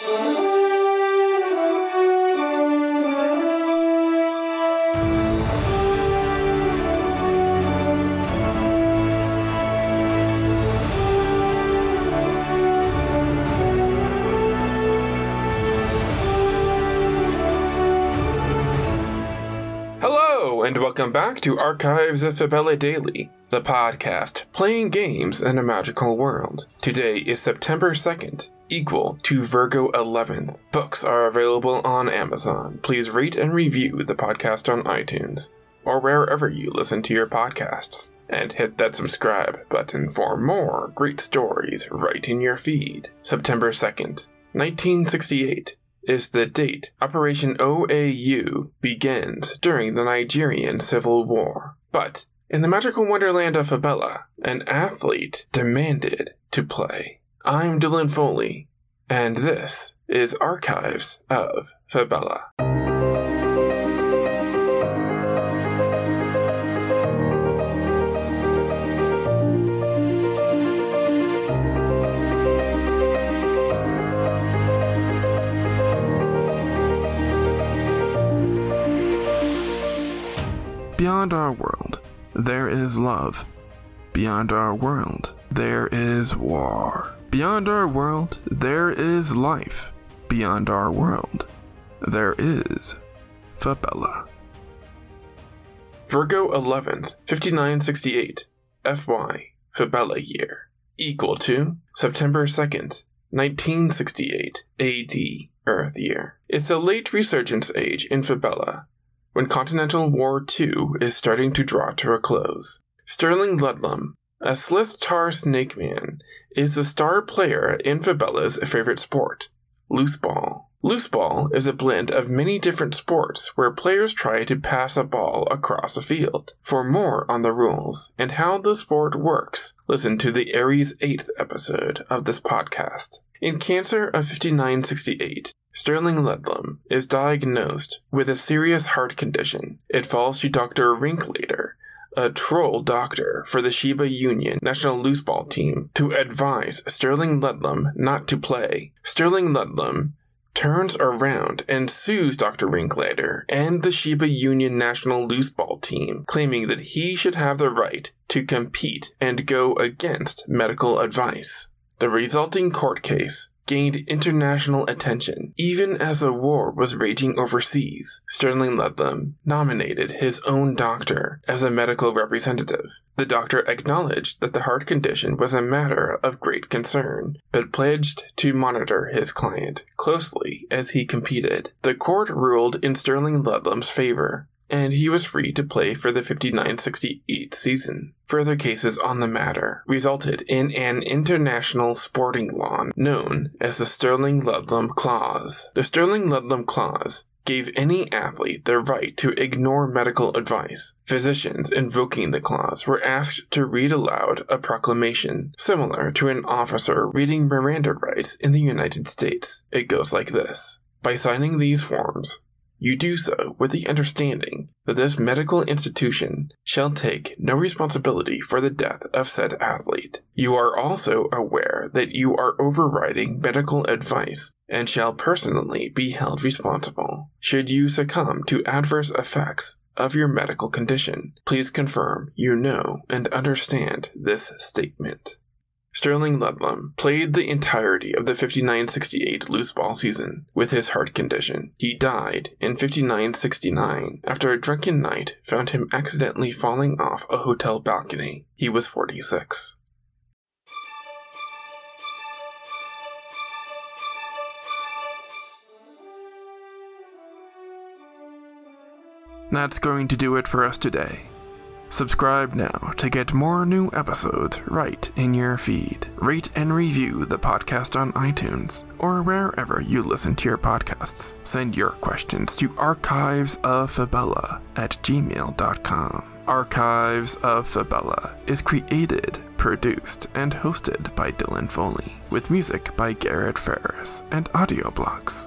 Hello, and welcome back to Archives of Fabella Daily, the podcast playing games in a magical world. Today is September 2nd, equal to Virgo 11th. Books are available on Amazon. Please rate and review the podcast on iTunes or wherever you listen to your podcasts. And hit that subscribe button for more great stories right in your feed. September 2nd, 1968 is the date Operation OAU begins during the Nigerian Civil War. But in the magical wonderland of Fabella, an athlete demanded to play. I'm Dylan Foley, and this is Archives of Fabella. Beyond our world, there is love. Beyond our world, there is war. Beyond our world, there is life. Beyond our world, there is Fabella. Virgo 11th, 5968, FY, Fabella year, equal to September 2nd, 1968, AD, Earth year. It's a late resurgence age in Fabella, when Continental War II is starting to draw to a close. Sterling Ludlum, a Slith Tar Snake Man, is the star player in Fabella's favorite sport, loose ball. Loose ball is a blend of many different sports where players try to pass a ball across a field. For more on the rules and how the sport works, listen to the Aries 8th episode of this podcast. In Cancer of 5968, Sterling Ludlam is diagnosed with a serious heart condition. It falls to Dr. Rinklater, a troll doctor for the Shiba Union national looseball team, to advise Sterling Ludlam not to play. Sterling Ludlam turns around and sues Dr. Rinklater and the Shiba Union national looseball team, claiming that he should have the right to compete and go against medical advice. The resulting court case gained international attention, even as a war was raging overseas. Sterling Ludlam nominated his own doctor as a medical representative. The doctor acknowledged that the heart condition was a matter of great concern, but pledged to monitor his client closely as he competed. The court ruled in Sterling Ludlam's favor, and he was free to play for the 5968 season. Further cases on the matter resulted in an international sporting law known as the Sterling Ludlum Clause. The Sterling Ludlum Clause gave any athlete the right to ignore medical advice. Physicians invoking the clause were asked to read aloud a proclamation, similar to an officer reading Miranda rights in the United States. It goes like this By signing these forms, you do so with the understanding that this medical institution shall take no responsibility for the death of said athlete. You are also aware that you are overriding medical advice and shall personally be held responsible. Should you succumb to adverse effects of your medical condition, please confirm you know and understand this statement. Sterling Ludlum played the entirety of the 5968 loose ball season with his heart condition. He died in 5969 after a drunken night found him accidentally falling off a hotel balcony. He was 46. That's going to do it for us today. Subscribe now to get more new episodes right in your feed. Rate and review the podcast on iTunes or wherever you listen to your podcasts. Send your questions to archivesoffabella at gmail.com. Archives of Fabella is created, produced, and hosted by Dylan Foley, with music by Garrett Ferris and audio blocks.